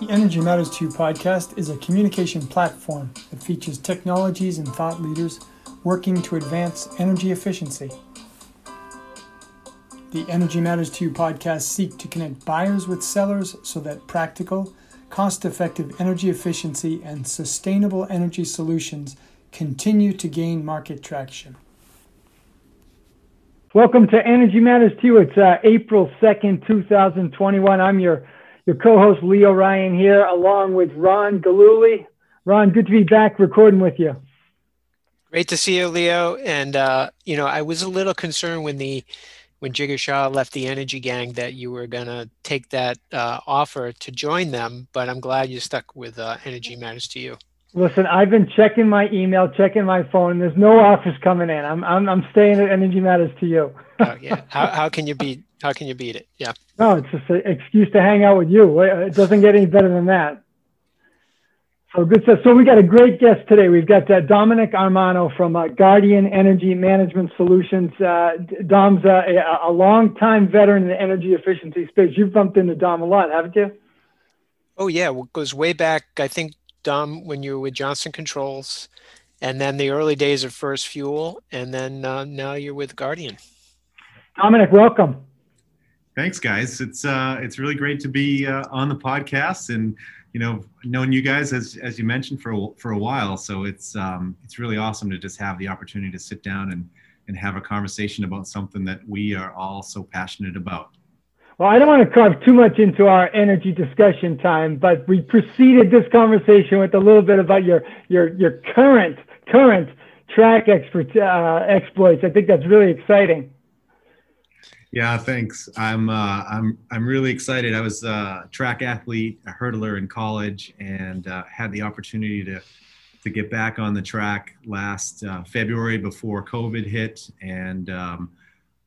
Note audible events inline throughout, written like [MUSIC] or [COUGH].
The Energy Matters 2 podcast is a communication platform that features technologies and thought leaders working to advance energy efficiency. The Energy Matters 2 podcast seek to connect buyers with sellers so that practical, cost-effective energy efficiency and sustainable energy solutions continue to gain market traction. Welcome to Energy Matters 2. It's uh, April 2nd, 2021. I'm your your co-host Leo Ryan here, along with Ron Galuli. Ron, good to be back recording with you. Great to see you, Leo. And uh, you know, I was a little concerned when the when Jigar Shah left the Energy Gang that you were going to take that uh, offer to join them, but I'm glad you stuck with uh, Energy Matters to you. Listen, I've been checking my email, checking my phone. There's no offers coming in. I'm I'm, I'm staying at Energy Matters to you. oh, yeah. How, how can you beat how can you beat it? Yeah. No, it's just an excuse to hang out with you. It doesn't get any better than that. So good stuff. So we got a great guest today. We've got uh, Dominic Armano from uh, Guardian Energy Management Solutions. Uh, Dom's uh, a, a long-time veteran in the energy efficiency space. You've bumped into Dom a lot, haven't you? Oh yeah, well, it goes way back. I think Dom when you were with Johnson Controls, and then the early days of First Fuel, and then uh, now you're with Guardian. Dominic, welcome. Thanks, guys. It's uh, it's really great to be uh, on the podcast, and you know, known you guys as as you mentioned for for a while. So it's um, it's really awesome to just have the opportunity to sit down and and have a conversation about something that we are all so passionate about. Well, I don't want to carve too much into our energy discussion time, but we preceded this conversation with a little bit about your your your current current track expert uh, exploits. I think that's really exciting. Yeah, thanks. I'm uh, I'm I'm really excited. I was a track athlete, a hurdler in college, and uh, had the opportunity to to get back on the track last uh, February before COVID hit. And um,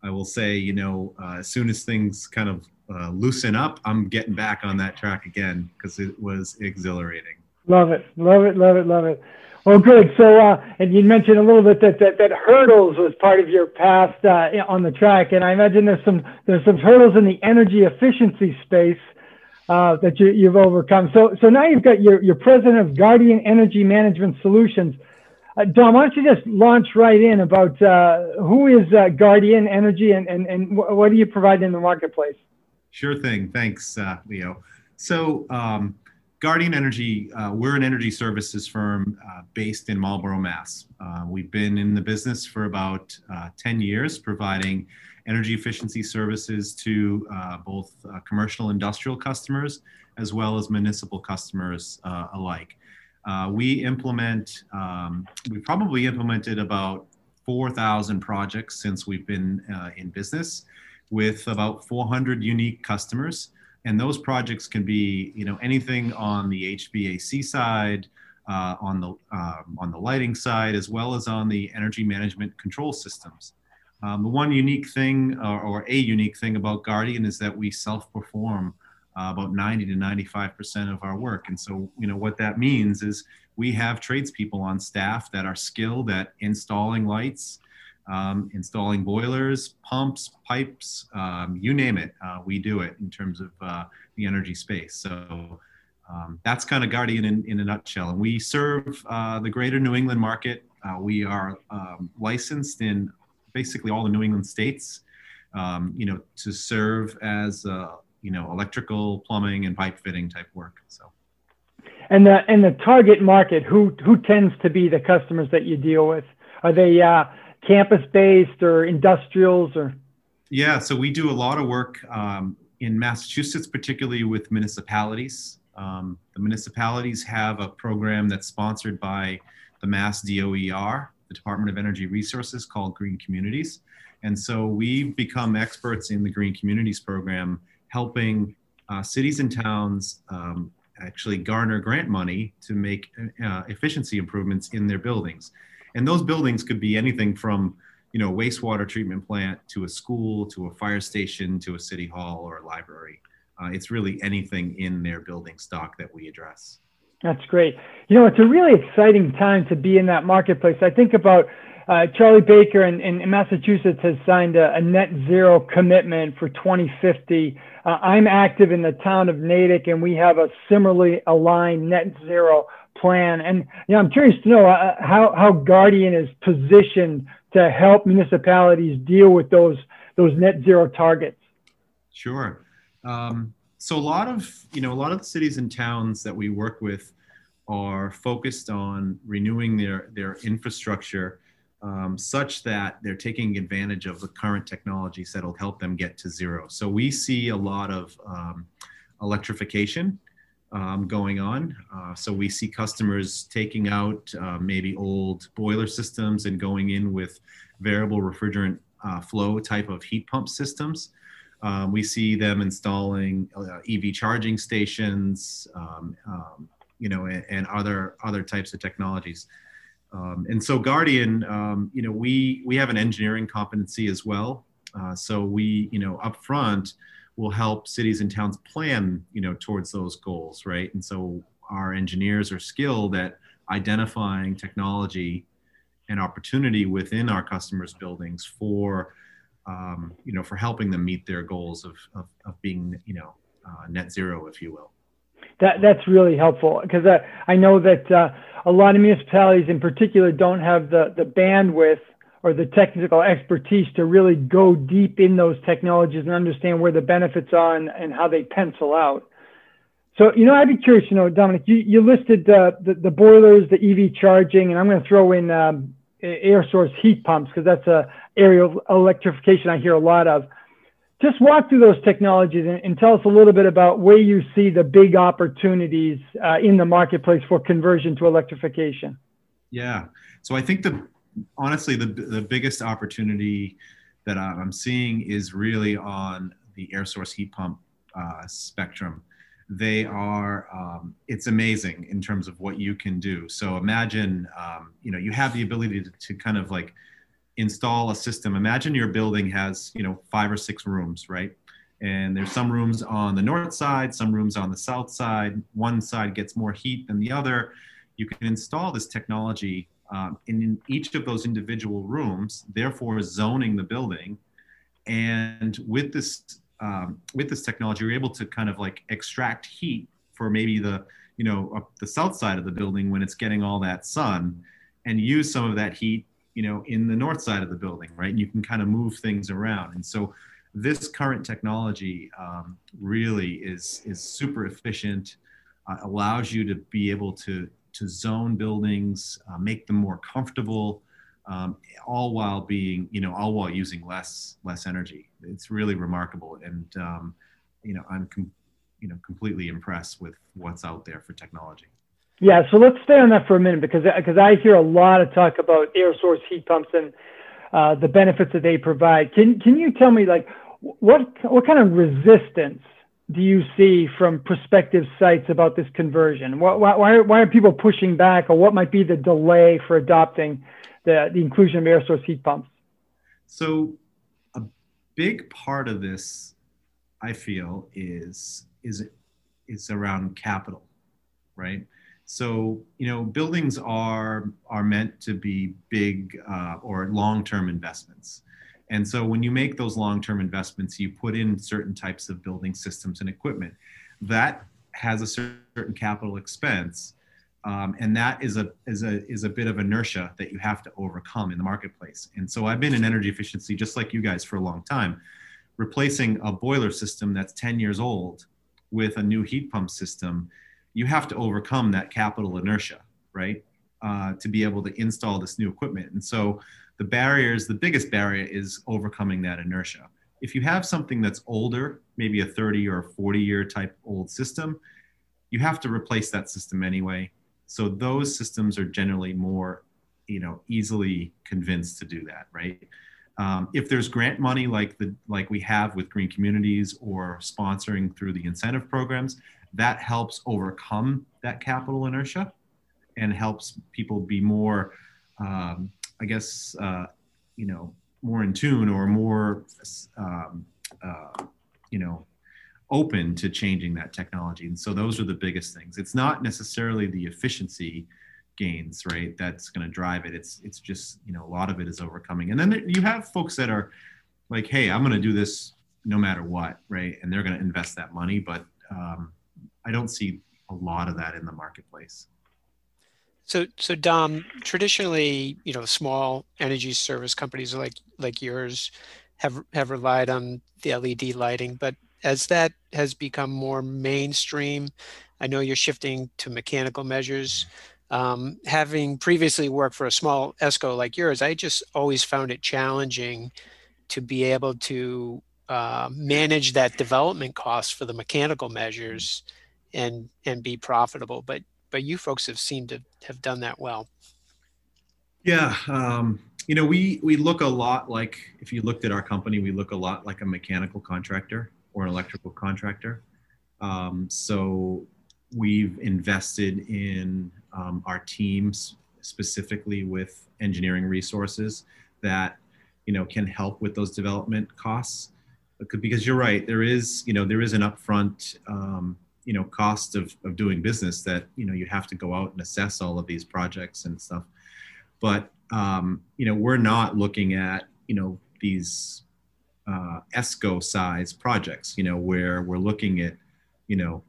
I will say, you know, uh, as soon as things kind of uh, loosen up, I'm getting back on that track again because it was exhilarating. Love it, love it, love it, love it. Well, good. So, uh, and you mentioned a little bit that, that, that hurdles was part of your past uh, on the track, and I imagine there's some there's some hurdles in the energy efficiency space uh, that you, you've overcome. So, so now you've got your your president of Guardian Energy Management Solutions. Uh, Dom, why don't you just launch right in about uh, who is uh, Guardian Energy and, and, and what do you provide in the marketplace? Sure thing. Thanks, Leo. So, um, Guardian Energy, uh, we're an energy services firm uh, based in Marlborough, Mass. Uh, we've been in the business for about uh, 10 years, providing energy efficiency services to uh, both uh, commercial industrial customers as well as municipal customers alike. we implement, um, we probably implemented about 4,000 projects since we've been in business with about 400 unique customers and those projects can be you know anything on the HVAC side, uh, on the um, on the lighting side, as well as on the energy management control systems. Um, the one unique thing, or, or, a unique thing about Guardian, is that we self-perform uh, about 90 to 95 percent of our work, and so you know what that means is we have tradespeople on staff that are skilled at installing lights, um, installing boilers, pumps, pipes, um, you name it, uh, we do it in terms of uh, the energy space. So um, that's kind of Guardian in, in a nutshell. And we serve uh, the greater New England market. Uh, we are um, licensed in basically all the New England states, um, you know, to serve as, uh, you know, electrical, plumbing, and pipe fitting type work. So. And the and the target market, who who tends to be the customers that you deal with? Are they uh, campus based or industrials or? Yeah, so we do a lot of work um, in Massachusetts, particularly with municipalities. Um, the municipalities have a program that's sponsored by the Mass DOER, the Department of Energy Resources, called Green Communities. And so we've become experts in the Green Communities program, helping uh, cities and towns um, actually garner grant money to make uh, efficiency improvements in their buildings and those buildings could be anything from you know a wastewater treatment plant to a school to a fire station to a city hall or a library. Uh, it's really anything in their building stock that we address. That's great. You know it's a really exciting time to be in that marketplace. I think about uh, Charlie Baker in, in, Massachusetts has signed a, a, net zero commitment for 2050. Uh, I'm active in the town of Natick, and we have a similarly aligned net zero plan. And you know, I'm curious to know uh, how, how Guardian is positioned to help municipalities deal with those those net zero targets. Sure. Um, so a lot of you know a lot of the cities and towns that we work with are focused on renewing their their infrastructure um, such that they're taking advantage of the current technologies that'll help them get to zero. So we see a lot of um, electrification um, going on. Uh, so we see customers taking out uh, maybe old boiler systems and going in with variable refrigerant uh, flow type of heat pump systems. Um, we see them installing uh, EV charging stations, um, um, you know, and, and, other other types of technologies. Um, and so Guardian, um, you know, we we have an engineering competency as well. Uh, so we, you know, upfront will help cities and towns plan, you know, towards those goals, right? And so our engineers are skilled at identifying technology and opportunity within our customers' buildings for, um, you know, for helping them meet their goals of, of, of being, you know, uh, net zero, if you will. That, that's really helpful because uh, I know that uh, a lot of municipalities in particular don't have the, the bandwidth or the technical expertise to really go deep in those technologies and understand where the benefits are and, and how they pencil out. So, you know, I'd be curious, you know, Dominic, you, you listed the, the boilers, the EV charging, and I'm going to throw in um, air source heat pumps because that's a area of electrification I hear a lot of. Just walk through those technologies and, and tell us a little bit about where you see the big opportunities uh, in the marketplace for conversion to electrification. Yeah. So I think the honestly the the biggest opportunity that I'm seeing is really on the air source heat pump uh, spectrum they are um, it's amazing in terms of what you can do so imagine um, you know you have the ability to, to, kind of like install a system. Imagine your building has you know five or six rooms right? And there's some rooms on the north side some rooms on the south side. One side gets more heat than the other. You can install this technology um, in, each of those individual rooms therefore zoning the building. And with this um, with this technology, you're able to kind of like extract heat for maybe the you know the south side of the building when it's getting all that sun, and use some of that heat you know in the north side of the building, right? You can kind of move things around, and so this current technology um, really is is super efficient, uh, allows you to be able to to zone buildings, uh, make them more comfortable um, all while being, you know, all while using less less energy. It's really remarkable, and um, you know, I'm, com- you know, completely impressed with what's out there for technology. Yeah, so let's stay on that for a minute because because I hear a lot of talk about air source heat pumps and uh, the benefits that they provide. Can can you tell me like what what kind of resistance do you see from prospective sites about this conversion? Why, why, why are people pushing back, or what might be the delay for adopting the, the inclusion of air source heat pumps? So a big part of this, I feel, is is is around capital, right? So you know, buildings are are meant to be big uh, or long-term investments, and so when you make those long-term investments, you put in certain types of building systems and equipment. That has a certain capital expense um, and that is a is a is a bit of inertia that you have to overcome in the marketplace. And so I've been in energy efficiency just like you guys for a long time, replacing a boiler system that's 10 years old with a new heat pump system. You have to overcome that capital inertia, right, uh, to be able to install this new equipment. And so the barriers, the biggest barrier is overcoming that inertia. If you have something that's older, maybe a 30 or 40 year type old system, you have to replace that system anyway so those systems are generally more, you know, easily convinced to do that, right? Um, if there's grant money like the like we have with green communities or sponsoring through the incentive programs, that helps overcome that capital inertia and helps people be more, um, I guess, uh, you know, more in tune or more, um, uh, you know, open to changing that technology. And so those are the biggest things. It's not necessarily the efficiency gains, right? That's going to drive it. It's it's just you know a lot of it is overcoming, and then you have folks that are like, hey, I'm going to do this no matter what, right? And they're going to invest that money, but um, I don't see a lot of that in the marketplace. So, so Dom, traditionally, you know, small energy service companies like like yours have have relied on the LED lighting, but as that has become more mainstream, I know you're shifting to mechanical measures. Um, having previously worked for a small ESCO like yours, I just always found it challenging to be able to uh, manage that development cost for the mechanical measures and and be profitable. But but you folks have seemed to have done that well. Yeah, um, you know, we we look a lot like if you looked at our company, we look a lot like a mechanical contractor or an electrical contractor. Um, so we've invested in um, our teams specifically with engineering resources that you know can help with those development costs because you're right there is you know there is an upfront um, you know cost of, of doing business that you know you have to go out and assess all of these projects and stuff. But um, you know we're not looking at you know these uh, esco size projects you know where we're looking at you know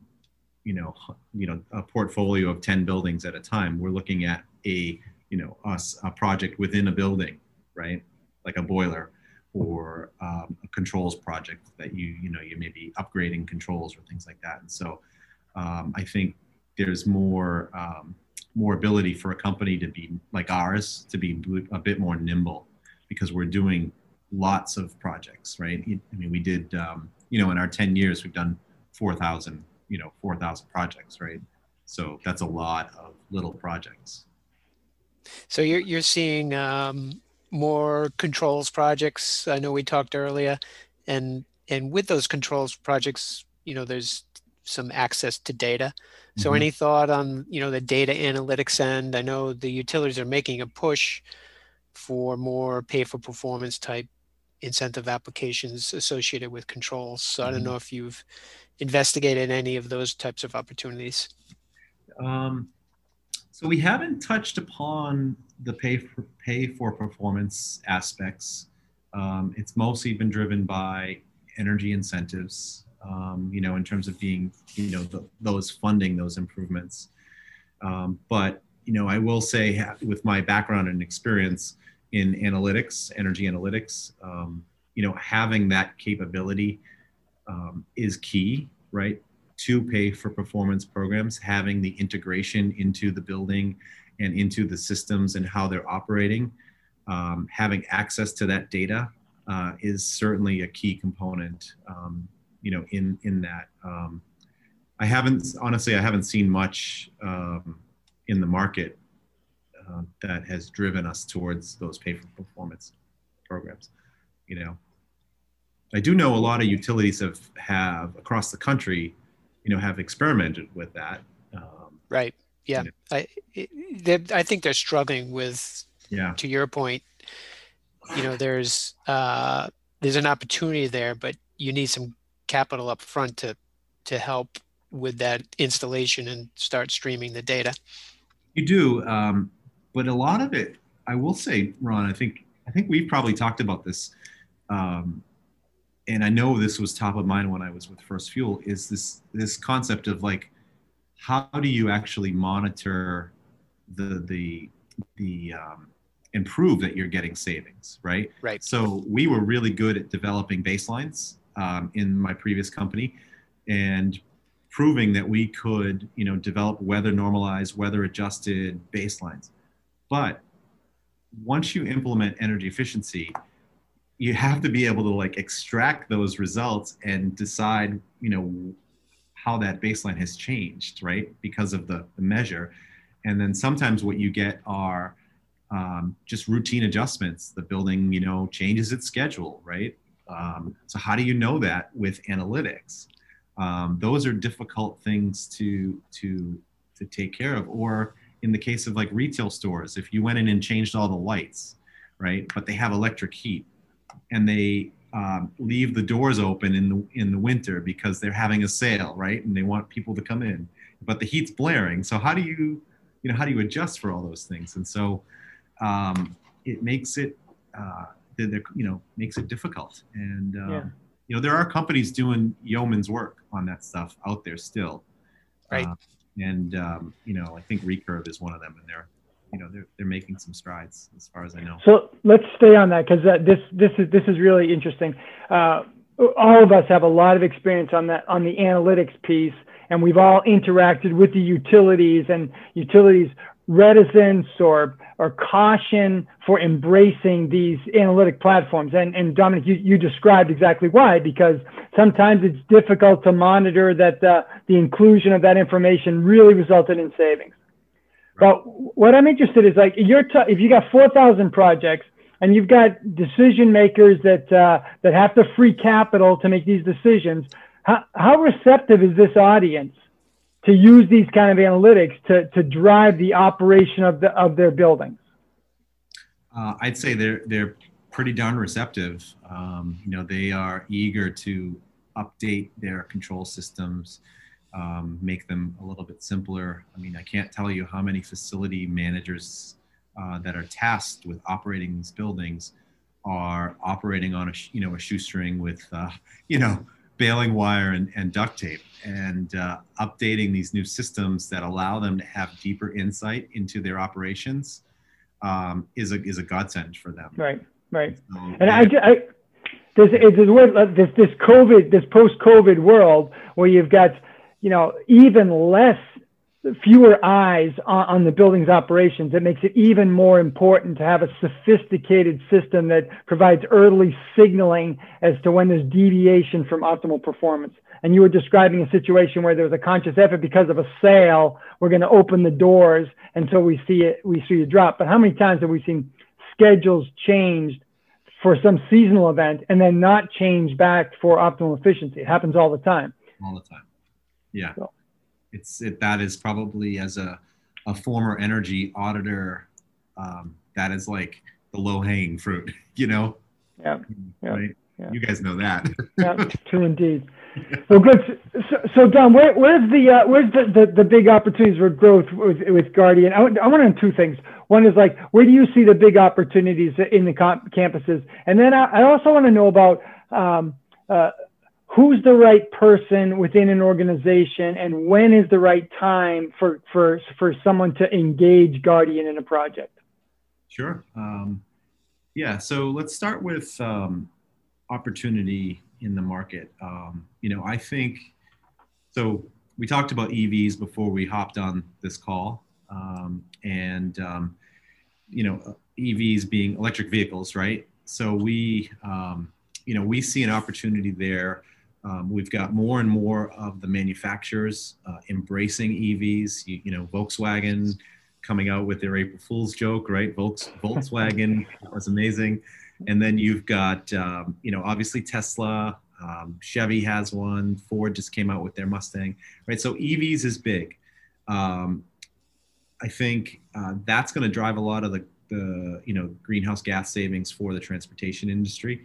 you know you know a portfolio of 10 buildings at a time. We're looking at a you know us a project within a building right? Like a boiler or um, a controls project that you you know you may be upgrading controls or things like that. And so um, i think there's more um, more ability for a company to be like ours to be a bit more nimble because we're doing lots of projects right? I mean we did um, you know in our 10 years we've done 4000 you know 4000 projects right? So that's a lot of little projects. So you're you're seeing um, more controls projects. I know we talked earlier, and and with those controls projects, you know, there's some access to data. So mm-hmm. any thought on you know the data analytics end? I know the utilities are making a push for more pay for performance type incentive applications associated with controls. So mm-hmm. I don't mm-hmm. know if you've investigated any of those types of opportunities. Um, so we haven't touched upon the pay for pay for performance aspects. Um, it's mostly been driven by energy incentives. Um, you know, in terms of being, you know, the, those funding those improvements. Um, but you know, I will say, with my background and experience in analytics, energy analytics, um, you know, having that capability um, is key, right? To pay for performance programs, having the integration into the building and into the systems and how they're operating, um, having access to that data uh, is certainly a key component. Um, you know, in in that. Um, I haven't honestly, I haven't seen much um, in the market uh, that has driven us towards those pay for performance programs. You know, I do know a lot of utilities have have across the country, you know, have experimented with that. Um, right yeah. I I think they're struggling with. Yeah. To your point, you know, there's uh, there's an opportunity there, but you need some capital up front to to help with that installation and start streaming the data. You do, um, but a lot of it, I will say, Ron. I think I think we've probably talked about this. Um, and I know this was top of mind when I was with First Fuel, is this this concept of like how do you actually monitor the the the um, improve that you're getting savings right? Right. So we were really good at developing baselines um, in my previous company and proving that we could you know develop weather normalized weather adjusted baselines. But once you implement energy efficiency you have to be able to like extract those results and decide you know how that baseline has changed, right? Because of the, the measure. And then sometimes what you get are um, just routine adjustments. The building, you know, changes its schedule, right? Um, so how do you know that with analytics? Um, those are difficult things to to to take care of. Or in the case of like retail stores, if you went in and changed all the lights, right? But they have electric heat, and they um, leave the doors open in the in the winter because they're having a sale, right? And they want people to come in, but the heat's blaring. So how do you you know, how do you adjust for all those things? And so um, it makes it, uh, they're, they're, you know, makes it difficult. And, um, Yeah. you know, there are companies doing yeoman's work on that stuff out there still. Right. Uh, and, um, you know, I think Recurve is one of them and they're, you know, they're, they're making some strides as far as I know. So let's stay on that because uh, this this is this is really interesting. Uh, all of us have a lot of experience on that on the analytics piece, and we've all interacted with the utilities and utilities reticence or or caution for embracing these analytic platforms. And and Dominic, you, you described exactly why because sometimes it's difficult to monitor that the, the inclusion of that information really resulted in savings. But what I'm interested is like you're t- if you got 4,000 projects and you've got decision makers that uh, that have to free capital to make these decisions, how, how receptive is this audience to use these kind of analytics to, to drive the operation of the of their buildings? Uh, I'd say they're they're pretty darn receptive. Um, you know, they are eager to update their control systems, um, make them a little bit simpler. I mean, I can't tell you how many facility managers uh, that are tasked with operating these buildings are operating on a you know a shoestring with uh, you know baling wire and, and duct tape and uh, updating these new systems that allow them to have deeper insight into their operations um, is a is a godsend for them. Right, right. So, And I, I this is this, this this COVID this post COVID world where you've got you know even less fewer eyes on, on the building's operations. It makes it even more important to have a sophisticated system that provides early signaling as to when there's deviation from optimal performance. And you were describing a situation where there was a conscious effort because of a sale. We're going to open the doors until we see it. We see a drop. But how many times have we seen schedules changed for some seasonal event and then not change back for optimal efficiency? It happens all the time. all the time. Yeah, So- it's it, that is probably as a a former energy auditor, um, that is like the low hanging fruit. [LAUGHS] You know, Yeah. Yeah. right? Yeah. You guys know that. [LAUGHS] yeah, true indeed. [LAUGHS] Well, good. So, so Don, where, where's the uh, where's the, the, the big opportunities for growth with, with Guardian? I, want- I want to know two things. One is like, where do you see the big opportunities in the com- campuses? And then I, I also want to know about um, uh, who's the right person within an organization, and when is the right time for for for someone to engage Guardian in a project? Sure. Um, yeah. So let's start with um, opportunity in the market. Um, you know, I think so. We talked about EVs before we hopped on this call, um, and um, you know, EVs being electric vehicles, right? So we, um, you know, we see an opportunity there. Um, we've got more and more of the manufacturers uh, embracing EVs. You, you know, Volkswagen coming out with their April Fool's joke, right? Volks, Volkswagen [LAUGHS] was amazing. And then you've got, um, you know, obviously Tesla, um, Chevy has one, Ford just came out with their Mustang, right? So EVs is big. Um, I think uh, that's going to drive a lot of the, the, you know, greenhouse gas savings for the transportation industry.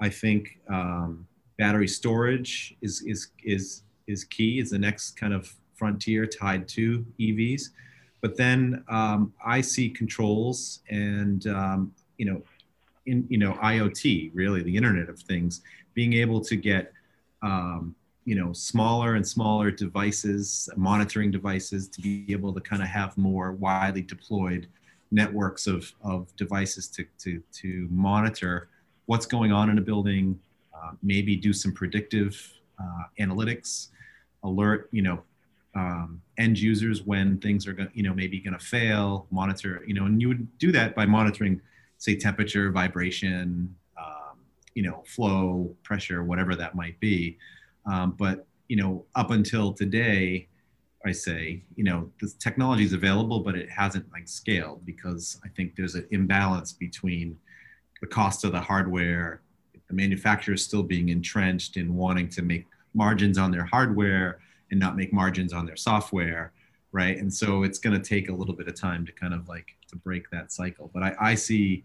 I think um, battery storage is, is, is, is key, is the next kind of frontier tied to EVs. But then um, I see controls and, um, you know, in, you know, IoT, really the Internet of Things, being able to get, um, you know, smaller and smaller devices, monitoring devices, to be able to kind of have more widely deployed networks of, of devices to, to, to monitor what's going on in a building, uh, maybe do some predictive uh, analytics, alert, you know, um, end users when things are going, you know, maybe going to fail, monitor, you know, and you would do that by monitoring, say, temperature, vibration, um, you know, flow, pressure, whatever that might be. Um, but you know, up until today, I say, you know, this technology is available, but it hasn't like scaled because I think there's an imbalance between the cost of the hardware, the manufacturers still being entrenched in wanting to make margins on their hardware and not make margins on their software, right? And so it's going to take a little bit of time to kind of like to break that cycle. But I, I see,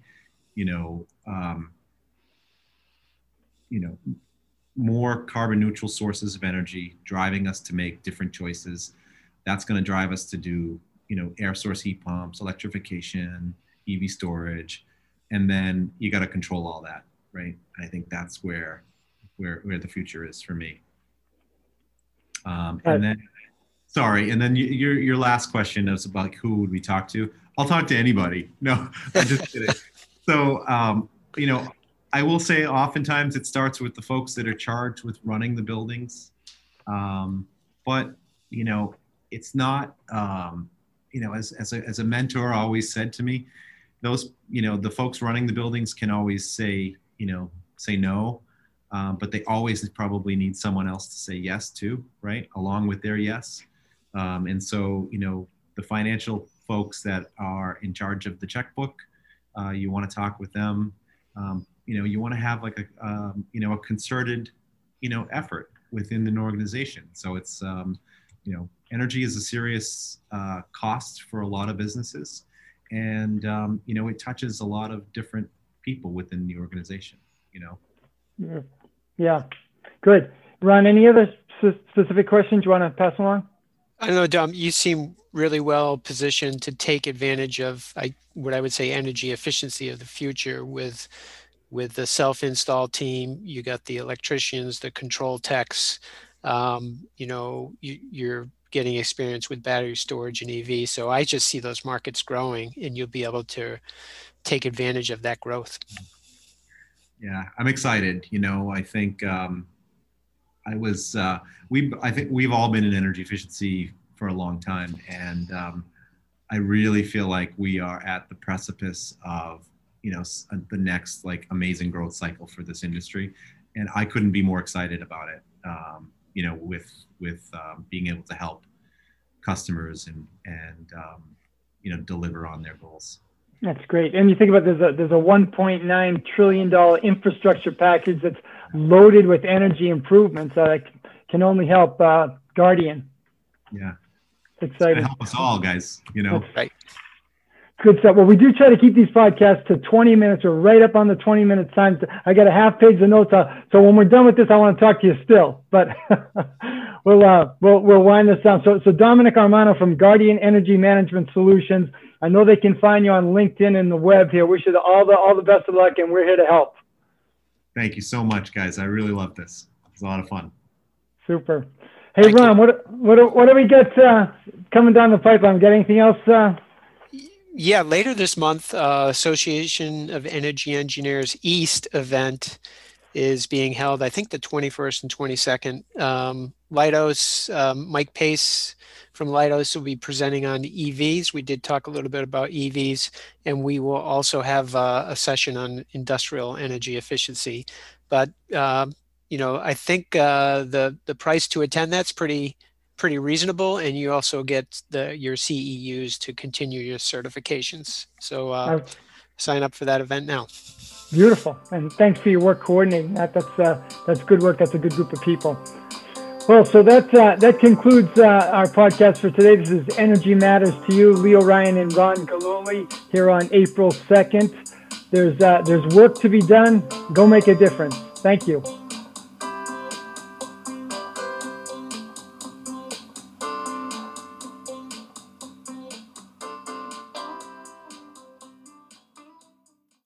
you know, um, you know, more carbon neutral sources of energy driving us to make different choices. That's going to drive us to do, you know, air source heat pumps, electrification, EV storage, and then you got to control all that, right? I think that's where where where the future is for me. Um, and then, sorry, and then your your last question is about who would we talk to? I'll talk to anybody. [LAUGHS] No, I'm just kidding. [LAUGHS] so, um, you know, I will say oftentimes it starts with the folks that are charged with running the buildings. Um, but, you know, it's not, um, you know, as, as, a, as a mentor always said to me, those, you know, the folks running the buildings can always say, you know, say no, um, but they always probably need someone else to say yes to, right? Along with their yes. Um, and so, you know, the financial folks that are in charge of the checkbook, uh, you want to talk with them. Um, you know, you want to have like a, um, you know, a concerted, you know, effort within an organization. So it's, um, you know, energy is a serious uh, cost for a lot of businesses, and um, you know, it touches a lot of different people within the organization. You know. Yeah, good. Ron, any other specific questions you want to pass along? I don't know, Dom, you seem really well positioned to take advantage of I, what I would say energy efficiency of the future with with the self-install team. You got the electricians, the control techs. Um, you know, you, you're getting experience with battery storage and EV. So I just see those markets growing, and you'll be able to take advantage of that growth. Yeah, I'm excited. You know, I think um, I was uh, we I think we've all been in energy efficiency for a long time, and um, I really feel like we are at the precipice of you know uh, the next like amazing growth cycle for this industry, and I couldn't be more excited about it. Um, you know, with with um, being able to help customers and and um, you know deliver on their goals. That's great. And you think about there's a there's a 1.9 trillion dollar infrastructure package that's loaded with energy improvements that can only help uh, Guardian. Yeah. It's exciting. Help us all, guys. You know. That's right. Good stuff. Well, we do try to keep these podcasts to 20 minutes or right up on the 20 minute time. I got a half page of notes. Uh, so when we're done with this, I want to talk to you still, but [LAUGHS] we'll, uh, we'll, we'll wind this down. So, so Dominic Armano from Guardian Energy Management Solutions. I know they can find you on LinkedIn and the web here. Wish you all the, all the best of luck and we're here to help. Thank you so much, guys. I really love this. It's a lot of fun. Super. Hey, Thank Ron, you. what, what, what do we get uh, coming down the pipeline? Got anything else? Uh, yeah, later this month, uh, Association of Energy Engineers East event is being held. I think the 21st and 22nd. Um, Leidos, um, Mike Pace from Leidos will be presenting on EVs. We did talk a little bit about EVs, and we will also have uh, a session on industrial energy efficiency. But uh, you know, I think uh, the the price to attend that's pretty pretty reasonable, and you also get the your CEUs to continue your certifications. So uh, sign up for that event now. Beautiful, and thanks for your work coordinating that. That's uh, that's good work. That's a good group of people. Well, so that uh, that concludes uh, our podcast for today. This is Energy Matters to You, Leo Ryan and Ron Galuli here on April second. There's uh, there's work to be done. Go make a difference. Thank you.